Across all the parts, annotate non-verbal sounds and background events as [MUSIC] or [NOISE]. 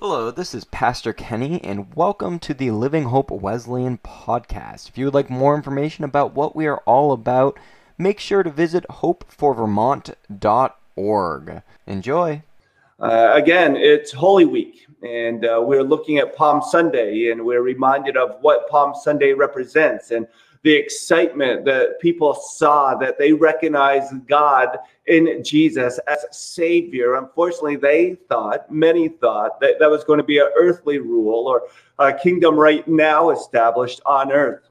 Hello, this is Pastor Kenny, and welcome to the Living Hope Wesleyan podcast. If you would like more information about what we are all about, make sure to visit hopeforvermont.org. Enjoy. Uh, again, it's Holy Week, and uh, we're looking at Palm Sunday, and we're reminded of what Palm Sunday represents. And the excitement that people saw that they recognized God in Jesus as Savior. Unfortunately, they thought, many thought, that that was going to be an earthly rule or a kingdom right now established on earth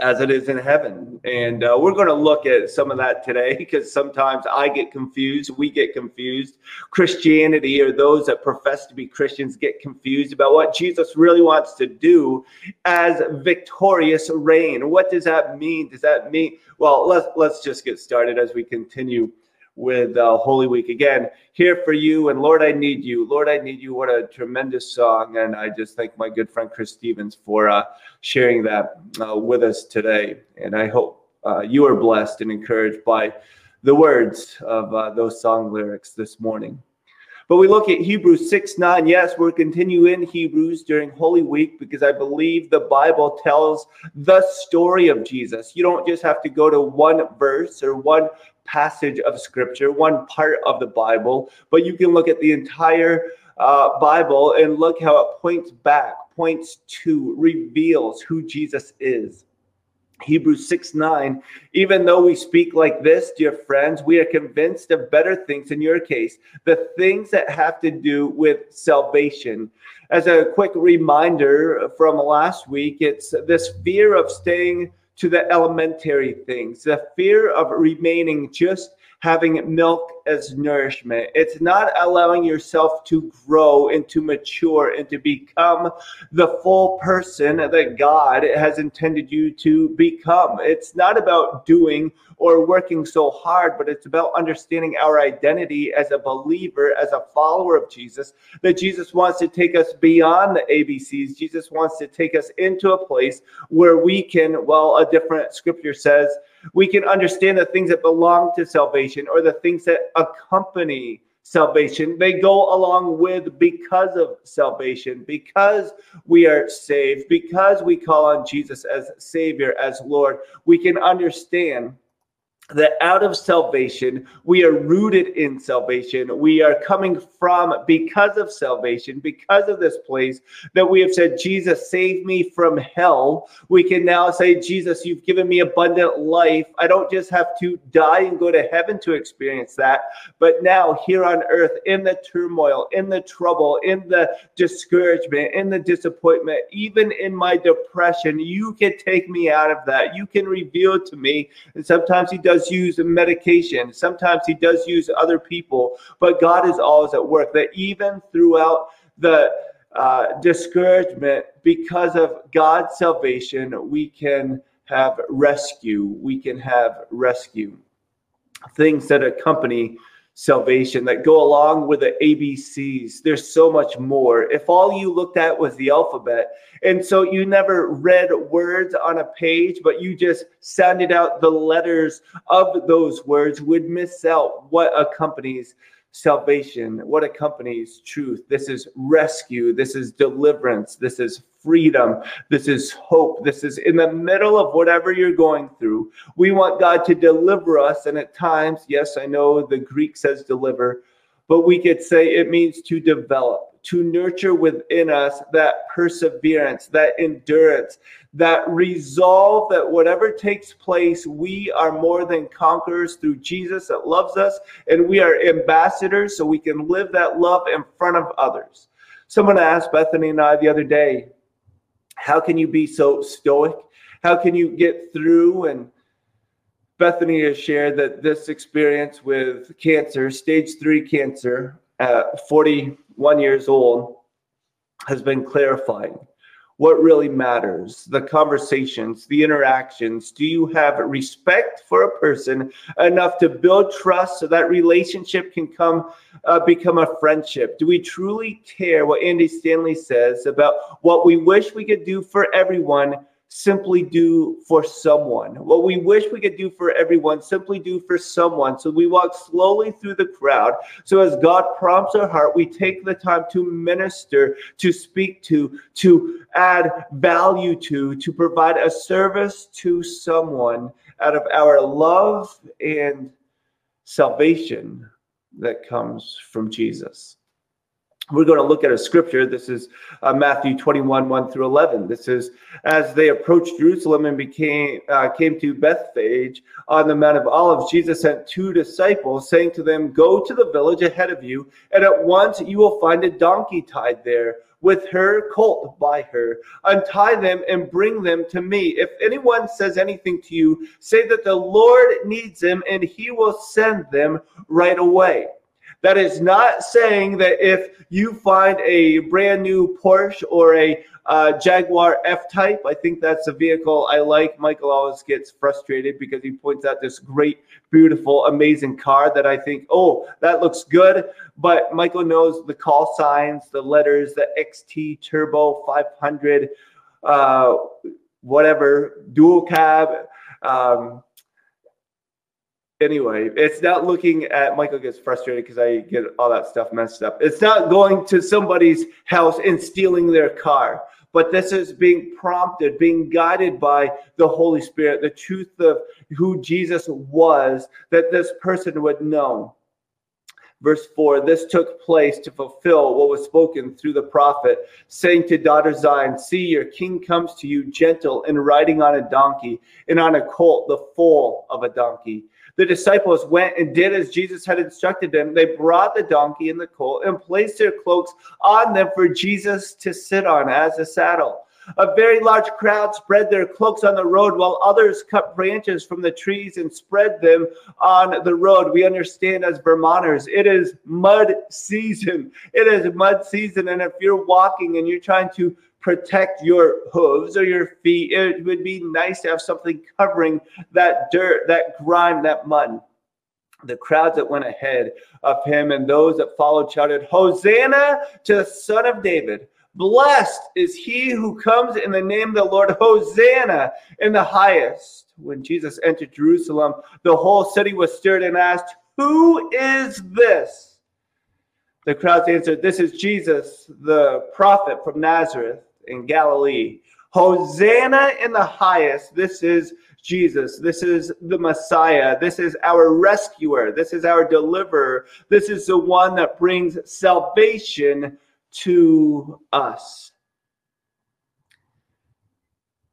as it is in heaven. And uh, we're going to look at some of that today because sometimes I get confused, we get confused. Christianity or those that profess to be Christians get confused about what Jesus really wants to do as victorious reign. What does that mean? Does that mean well, let's let's just get started as we continue with uh, Holy Week. Again, here for you. And Lord, I need you. Lord, I need you. What a tremendous song. And I just thank my good friend Chris Stevens for uh, sharing that uh, with us today. And I hope uh, you are blessed and encouraged by the words of uh, those song lyrics this morning. But we look at Hebrews 6 9. Yes, we're continuing Hebrews during Holy Week because I believe the Bible tells the story of Jesus. You don't just have to go to one verse or one passage of Scripture, one part of the Bible, but you can look at the entire uh, Bible and look how it points back, points to, reveals who Jesus is. Hebrews 6 9. Even though we speak like this, dear friends, we are convinced of better things in your case, the things that have to do with salvation. As a quick reminder from last week, it's this fear of staying to the elementary things, the fear of remaining just having milk as nourishment. It's not allowing yourself to grow and to mature and to become the full person that God has intended you to become. It's not about doing or working so hard, but it's about understanding our identity as a believer, as a follower of Jesus, that Jesus wants to take us beyond the ABCs. Jesus wants to take us into a place where we can, well, a different scripture says, we can understand the things that belong to salvation or the things that accompany salvation. They go along with because of salvation, because we are saved, because we call on Jesus as Savior, as Lord. We can understand that out of salvation, we are rooted in salvation. We are coming from because of salvation, because of this place that we have said, Jesus, save me from hell. We can now say, Jesus, you've given me abundant life. I don't just have to die and go to heaven to experience that, but now here on earth, in the turmoil, in the trouble, in the discouragement, in the disappointment, even in my depression, you can take me out of that. You can reveal to me. And sometimes He does does use medication. Sometimes he does use other people, but God is always at work. That even throughout the uh, discouragement, because of God's salvation, we can have rescue. We can have rescue. Things that accompany salvation that go along with the ABCs. There's so much more. If all you looked at was the alphabet, and so you never read words on a page, but you just sounded out the letters of those words, would miss out what accompanies salvation, what accompanies truth. This is rescue. This is deliverance. This is freedom. This is hope. This is in the middle of whatever you're going through. We want God to deliver us. And at times, yes, I know the Greek says deliver, but we could say it means to develop to nurture within us that perseverance, that endurance, that resolve that whatever takes place, we are more than conquerors through Jesus that loves us, and we are ambassadors so we can live that love in front of others. Someone asked Bethany and I the other day, How can you be so stoic? How can you get through and Bethany has shared that this experience with cancer, stage three cancer, at 40 one years old has been clarifying what really matters, the conversations, the interactions. Do you have respect for a person enough to build trust so that relationship can come uh, become a friendship? Do we truly care what Andy Stanley says about what we wish we could do for everyone simply do for someone. What we wish we could do for everyone, simply do for someone. So we walk slowly through the crowd. So as God prompts our heart, we take the time to minister, to speak to, to add value to, to provide a service to someone out of our love and salvation that comes from Jesus we're going to look at a scripture. This is uh, Matthew 21, 1 through 11. This is as they approached Jerusalem and became uh, came to Bethphage on the Mount of Olives, Jesus sent two disciples, saying to them, Go to the village ahead of you, and at once you will find a donkey tied there with her colt by her. Untie them and bring them to me. If anyone says anything to you, say that the Lord needs them, and he will send them right away. That is not saying that if you find a brand new Porsche or a uh, Jaguar F Type, I think that's a vehicle I like. Michael always gets frustrated because he points out this great, beautiful, amazing car that I think, oh, that looks good. But Michael knows the call signs, the letters, the XT Turbo 500, uh, whatever, dual cab. Um, anyway, it's not looking at Michael gets frustrated because I get all that stuff messed up. It's not going to somebody's house and stealing their car, but this is being prompted, being guided by the Holy Spirit, the truth of who Jesus was, that this person would know. Verse 4 This took place to fulfill what was spoken through the prophet, saying to daughter Zion, See, your king comes to you gentle and riding on a donkey, and on a colt, the foal of a donkey the disciples went and did as Jesus had instructed them. They brought the donkey and the colt and placed their cloaks on them for Jesus to sit on as a saddle. A very large crowd spread their cloaks on the road, while others cut branches from the trees and spread them on the road. We understand as Vermonters, it is mud season. It is mud season. And if you're walking and you're trying to protect your hooves or your feet. It would be nice to have something covering that dirt, that grime, that mud. The crowds that went ahead of him and those that followed shouted, Hosanna to the Son of David. Blessed is he who comes in the name of the Lord. Hosanna in the highest. When Jesus entered Jerusalem, the whole city was stirred and asked, Who is this? The crowds answered, This is Jesus, the prophet from Nazareth in Galilee. Hosanna in the highest. This is Jesus. This is the Messiah. This is our rescuer. This is our deliverer. This is the one that brings salvation to us.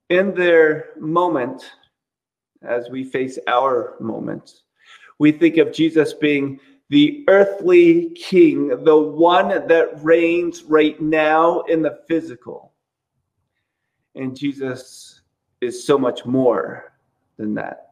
In their moment, as we face our moment, we think of Jesus being the earthly king, the one that reigns right now in the physical. And Jesus is so much more than that.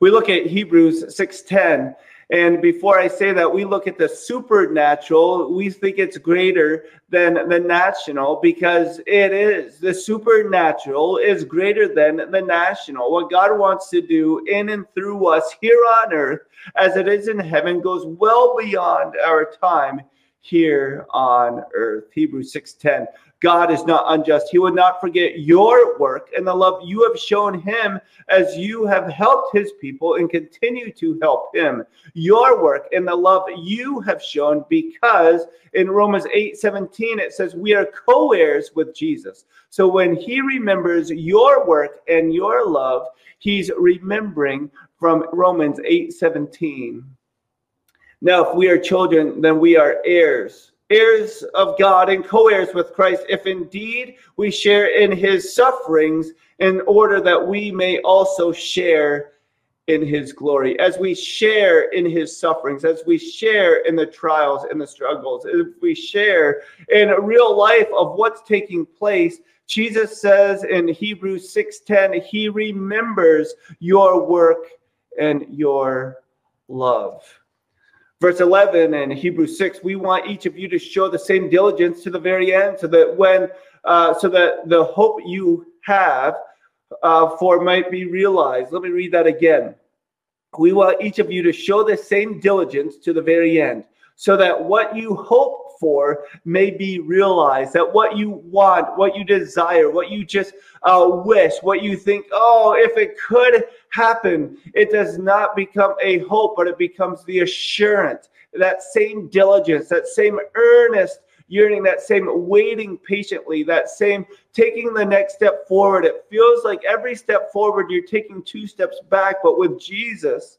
We look at Hebrews 6:10 and before I say that, we look at the supernatural. We think it's greater than the national because it is. The supernatural is greater than the national. What God wants to do in and through us here on earth, as it is in heaven, goes well beyond our time here on earth. Hebrews 6:10 God is not unjust. He would not forget your work and the love you have shown him as you have helped his people and continue to help him. Your work and the love you have shown because in Romans 8 17, it says, We are co heirs with Jesus. So when he remembers your work and your love, he's remembering from Romans 8 17. Now, if we are children, then we are heirs heirs of God and co heirs with Christ, if indeed we share in his sufferings, in order that we may also share in his glory. As we share in his sufferings, as we share in the trials and the struggles, if we share in real life of what's taking place, Jesus says in Hebrews 6:10, he remembers your work and your love. Verse 11 and Hebrews 6, we want each of you to show the same diligence to the very end, so that when, uh, so that the hope you have uh, for might be realized. Let me read that again. We want each of you to show the same diligence to the very end, so that what you hope for may be realized. That what you want, what you desire, what you just uh, wish, what you think, oh, if it could happen, it does not become a hope, but it becomes the assurance. That same diligence, that same earnest yearning, that same waiting patiently, that same taking the next step forward. It feels like every step forward, you're taking two steps back. But with Jesus,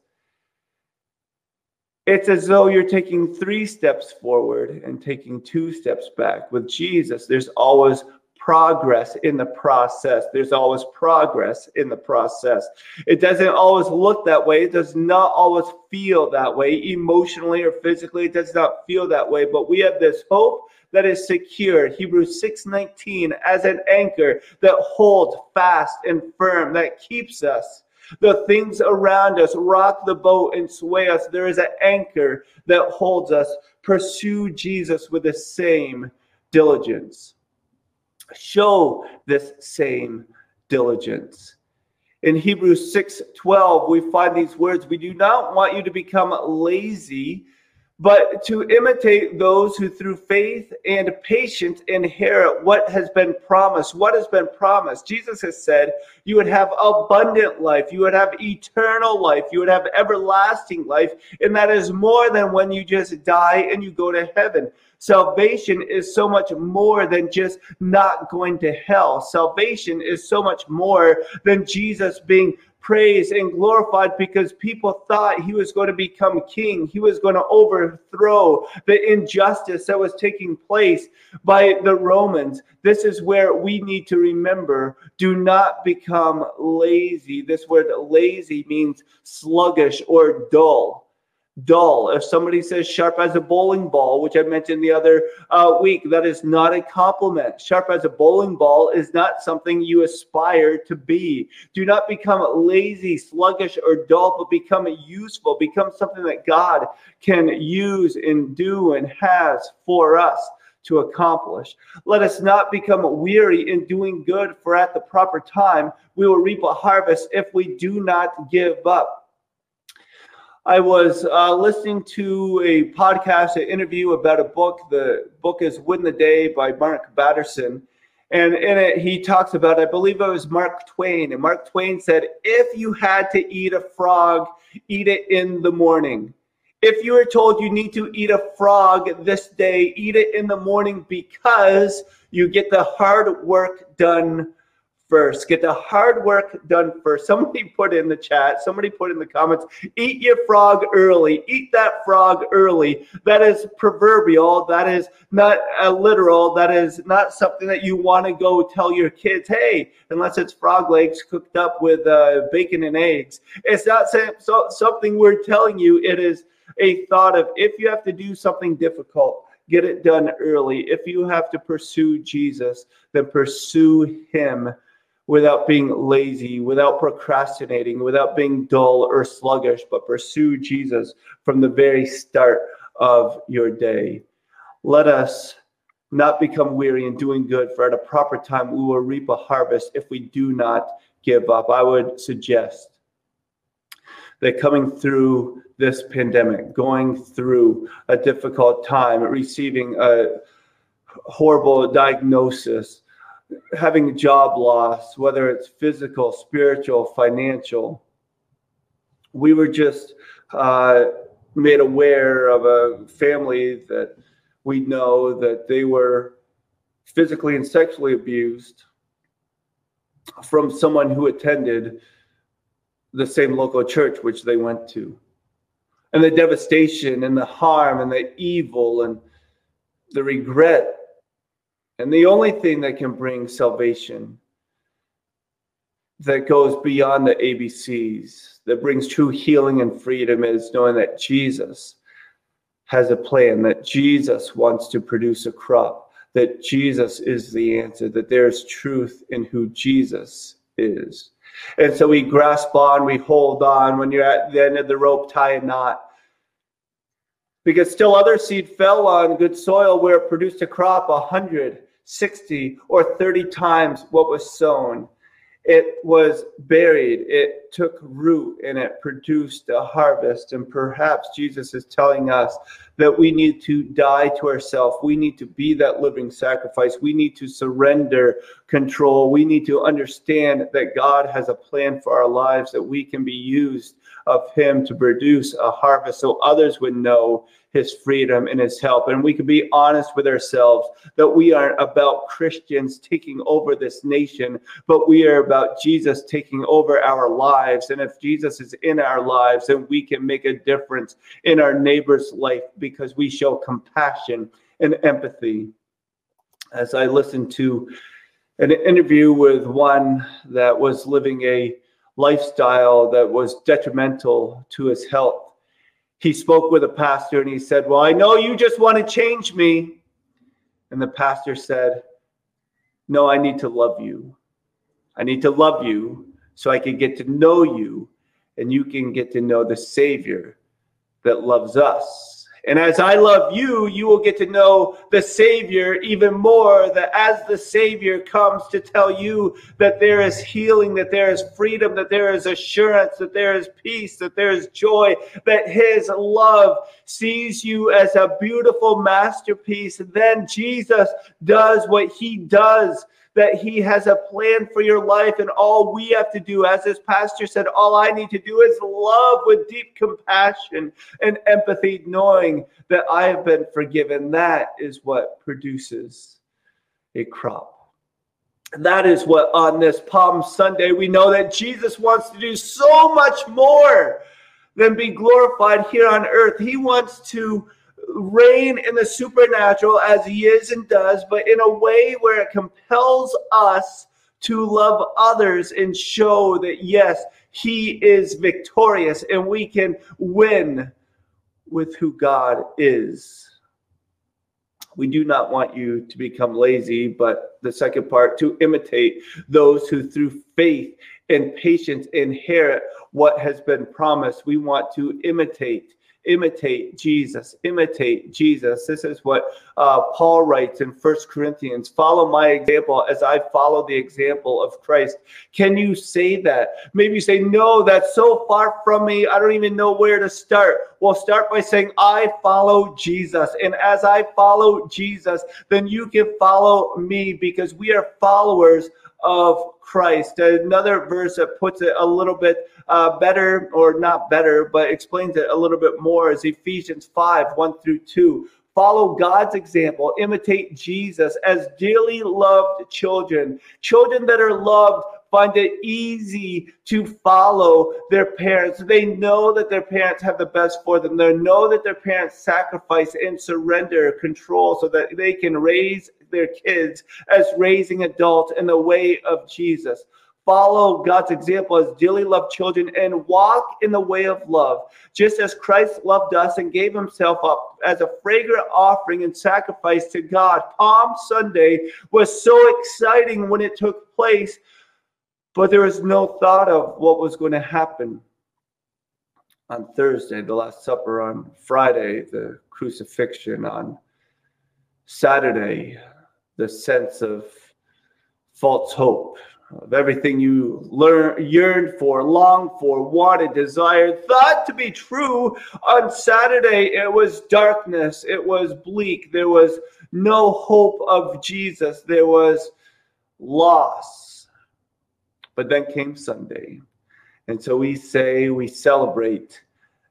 it's as though you're taking three steps forward and taking two steps back. With Jesus, there's always progress in the process. There's always progress in the process. It doesn't always look that way. It does not always feel that way emotionally or physically. It does not feel that way. But we have this hope that is secure. Hebrews 6:19 as an anchor that holds fast and firm, that keeps us. The things around us rock the boat and sway us. There is an anchor that holds us. Pursue Jesus with the same diligence. Show this same diligence. In Hebrews 6:12, we find these words, we do not want you to become lazy but to imitate those who through faith and patience inherit what has been promised. What has been promised? Jesus has said you would have abundant life, you would have eternal life, you would have everlasting life, and that is more than when you just die and you go to heaven. Salvation is so much more than just not going to hell. Salvation is so much more than Jesus being praised and glorified because people thought he was going to become king. He was going to overthrow the injustice that was taking place by the Romans. This is where we need to remember do not become lazy. This word lazy means sluggish or dull dull. If somebody says sharp as a bowling ball, which I mentioned the other uh, week, that is not a compliment. Sharp as a bowling ball is not something you aspire to be. Do not become lazy, sluggish, or dull, but become useful. Become something that God can use and do and has for us to accomplish. Let us not become weary in doing good, for at the proper time we will reap a harvest if we do not give up. I was uh, listening to a podcast, an interview about a book. The book is Win the Day by Mark Batterson. And in it, he talks about, I believe it was Mark Twain. And Mark Twain said, if you had to eat a frog, eat it in the morning. If you were told you need to eat a frog this day, eat it in the morning because you get the hard work done first. Get the hard work done first. [LAUGHS] Somebody put in the chat, somebody put in the comments, eat your frog early. Eat that frog early. That is proverbial. That is not a literal. That is not something that you want to go tell your kids, hey, unless it's frog legs cooked up with uh, bacon and eggs. It's not so, something we're telling you. It is a thought of if you have to do something difficult, get it done early. If you have to pursue Jesus, then pursue him without being lazy, without procrastinating, without being dull or sluggish, but pursue Jesus from the very start of your day. Let us not become weary in doing good, for at a proper time we will reap a harvest if we do not give up. I would suggest that coming through this pandemic, going through a difficult time, receiving a horrible diagnosis, having job loss, whether it's physical, spiritual, financial. We were just uh, made aware of a family that we know that they were physically and sexually abused from someone who attended the same local church which they went to. And the devastation and the harm and the evil and the regret and the only thing that can bring salvation that goes beyond the ABCs, that brings true healing and freedom, is knowing that Jesus has a plan, that Jesus wants to produce a crop, that Jesus is the answer, that there's truth in who Jesus is. And so we grasp on, we hold on. When you're at the end of the rope, tie a knot because still other seed fell on good soil where it produced a crop a hundred, sixty, or thirty times what was sown. it was buried, it took root, and it produced a harvest. And perhaps Jesus is telling us that we need to die to ourselves. We need to be that living sacrifice. We need to surrender control. We need to understand that God has a plan for our lives, that we can be used of Him to produce a harvest so others would know his freedom and his help. And we can be honest with ourselves that we aren't about Christians taking over this nation, but we are about Jesus taking over our lives. And if Jesus is in our lives, then we can make a difference in our neighbor's life because we show compassion and empathy. As I listened to an interview with one that was living a lifestyle that was detrimental to his health he spoke with a pastor and he said, Well, I know you just want to change me. And the pastor said, No, I need to love you. I need to love you so I can get to know you and you can get to know the Savior that loves us. And as I love you, you will get to know the Savior even more. That as the Savior comes to tell you that there is healing, that there is freedom, that there is assurance, that there is peace, that there is joy, that His love sees you as a beautiful masterpiece. Then Jesus does what He does that He has a plan for your life. And all we have to do, as this pastor said, all I need to do is love with deep compassion and empathy, knowing that I have been forgiven. That is what produces a crop. And that is what on this Palm Sunday we know that Jesus wants to do so much more than be glorified here on earth. He wants to reign in the supernatural as he is and does, but in a way where it compels us to love others and show that, yes, he is victorious and we can win with who God is. We do not want you to become lazy, but the second part to imitate those who through faith and patience inherit what has been promised. We want to imitate imitate Jesus, imitate Jesus. This is what uh, Paul writes in First Corinthians follow my example as I follow the example of Christ. Can you say that? Maybe you say, no, that's so far from me. I don't even know where to start. Well, start by saying, I follow Jesus. And as I follow Jesus, then you can follow me because we are followers of Christ. Another verse that puts it a little bit uh, better, or not better, but explains it a little bit more is Ephesians 5 1 through 2. Follow God's example, imitate Jesus as dearly loved children, children that are loved find it easy to follow their parents. They know that their parents have the best for them. They know that their parents sacrifice and surrender control so that they can raise their kids as raising adults in the way of Jesus. Follow God's example as dearly loved children and walk in the way of love, just as Christ loved us and gave himself up as a fragrant offering and sacrifice to God. Palm Sunday was so exciting when it took place, but there was no thought of what was going to happen on Thursday, the Last Supper, on Friday, the crucifixion, on Saturday, the sense of false hope, of everything you learn, yearned for, longed for, wanted, desired, thought to be true. On Saturday, it was darkness, it was bleak, there was no hope of Jesus, there was loss. But then came Sunday. And so we say, we celebrate.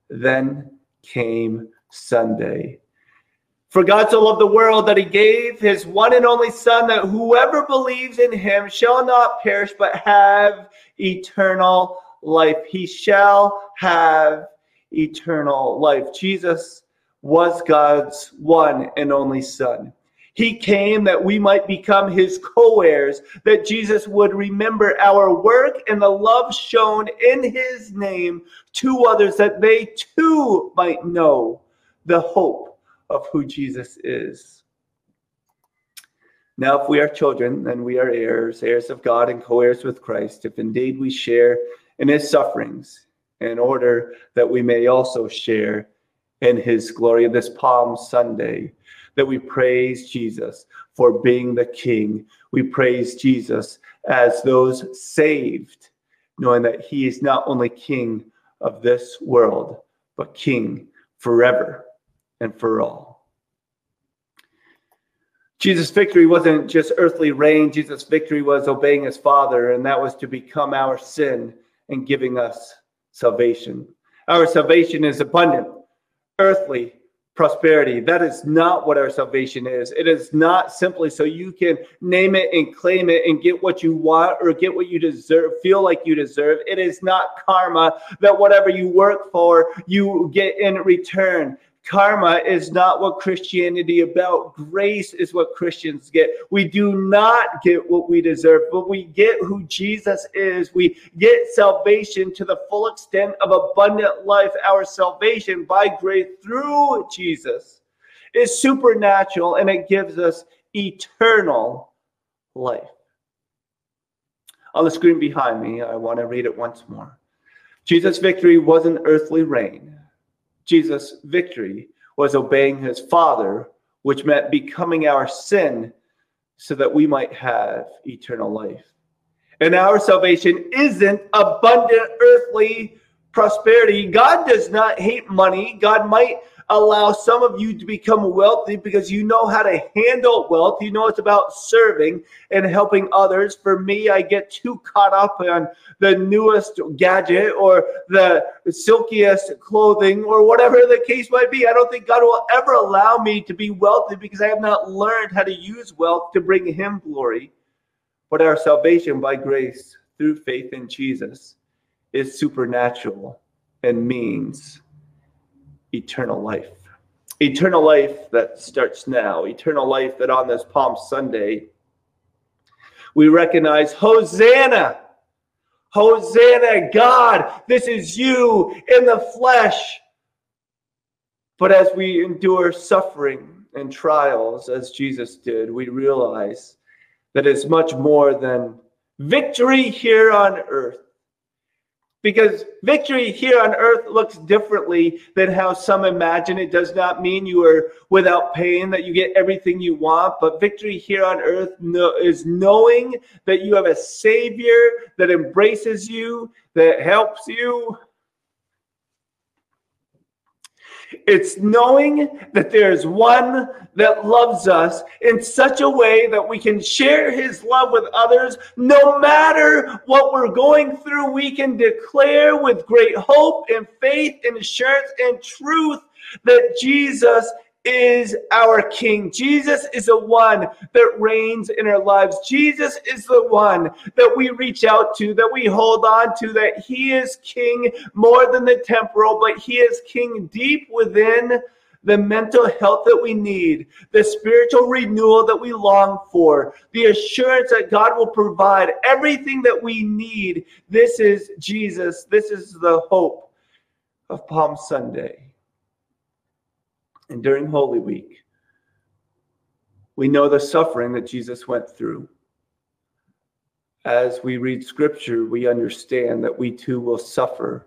Then came Sunday. For God so loved the world that he gave his one and only Son, that whoever believes in him shall not perish, but have eternal life. He shall have eternal life. Jesus was God's one and only Son. He came that we might become his co heirs, that Jesus would remember our work and the love shown in his name to others, that they too might know the hope of who Jesus is. Now, if we are children, then we are heirs, heirs of God and co heirs with Christ, if indeed we share in his sufferings, in order that we may also share in his glory. This Palm Sunday, that we praise Jesus for being the King. We praise Jesus as those saved, knowing that he is not only King of this world, but King forever and for all. Jesus' victory wasn't just earthly reign, Jesus' victory was obeying his Father, and that was to become our sin and giving us salvation. Our salvation is abundant, earthly, prosperity. That is not what our salvation is. It is not simply so you can name it and claim it and get what you want or get what you deserve, feel like you deserve. It is not karma that whatever you work for, you get in return. Karma is not what Christianity about. Grace is what Christians get. We do not get what we deserve, but we get who Jesus is. We get salvation to the full extent of abundant life. Our salvation by grace through Jesus is supernatural and it gives us eternal life. On the screen behind me, I want to read it once more. Jesus' victory wasn't earthly reign Jesus' victory was obeying his Father, which meant becoming our sin so that we might have eternal life. And our salvation isn't abundant earthly prosperity. God does not hate money. God might allow some of you to become wealthy because you know how to handle wealth. You know it's about serving and helping others. For me, I get too caught up on the newest gadget or the silkiest clothing or whatever the case might be. I don't think God will ever allow me to be wealthy because I have not learned how to use wealth to bring Him glory. But our salvation by grace through faith in Jesus is supernatural and means eternal life. Eternal life that starts now, eternal life that on this Palm Sunday, we recognize Hosanna. Hosanna, God, this is you in the flesh. But as we endure suffering and trials, as Jesus did, we realize that it's much more than victory here on earth because victory here on earth looks differently than how some imagine. It does not mean you are without pain, that you get everything you want. But victory here on earth is knowing that you have a Savior that embraces you, that helps you, It's knowing that there's one that loves us in such a way that we can share his love with others. No matter what we're going through, we can declare with great hope and faith and assurance and truth that Jesus is our King. Jesus is the one that reigns in our lives. Jesus is the one that we reach out to, that we hold on to, that He is King more than the temporal, but He is King deep within the mental health that we need, the spiritual renewal that we long for, the assurance that God will provide everything that we need. This is Jesus. This is the hope of Palm Sunday and during Holy Week, we know the suffering that Jesus went through. As we read scripture, we understand that we too will suffer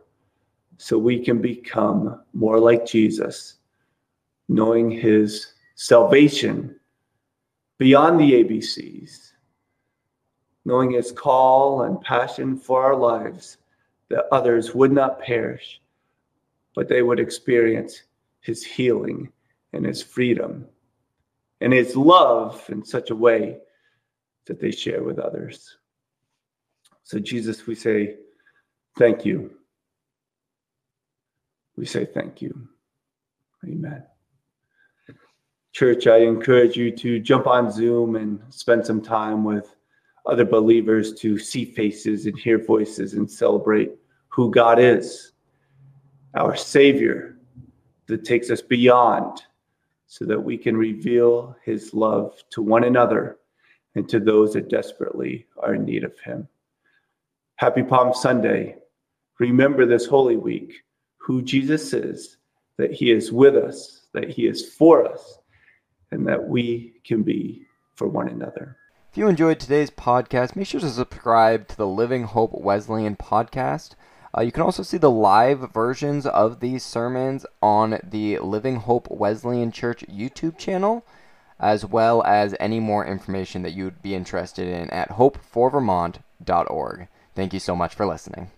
so we can become more like Jesus, knowing his salvation beyond the ABCs, knowing his call and passion for our lives, that others would not perish, but they would experience his healing and his freedom and his love in such a way that they share with others. So, Jesus, we say thank you. We say thank you. Amen. Church, I encourage you to jump on Zoom and spend some time with other believers to see faces and hear voices and celebrate who God is, our Savior that takes us beyond so that we can reveal his love to one another and to those that desperately are in need of him. Happy Palm Sunday. Remember this Holy Week who Jesus is, that he is with us, that he is for us, and that we can be for one another. If you enjoyed today's podcast, make sure to subscribe to the Living Hope Wesleyan podcast. Uh, you can also see the live versions of these sermons on the Living Hope Wesleyan Church YouTube channel, as well as any more information that you'd be interested in at hopeforvermont.org. Thank you so much for listening.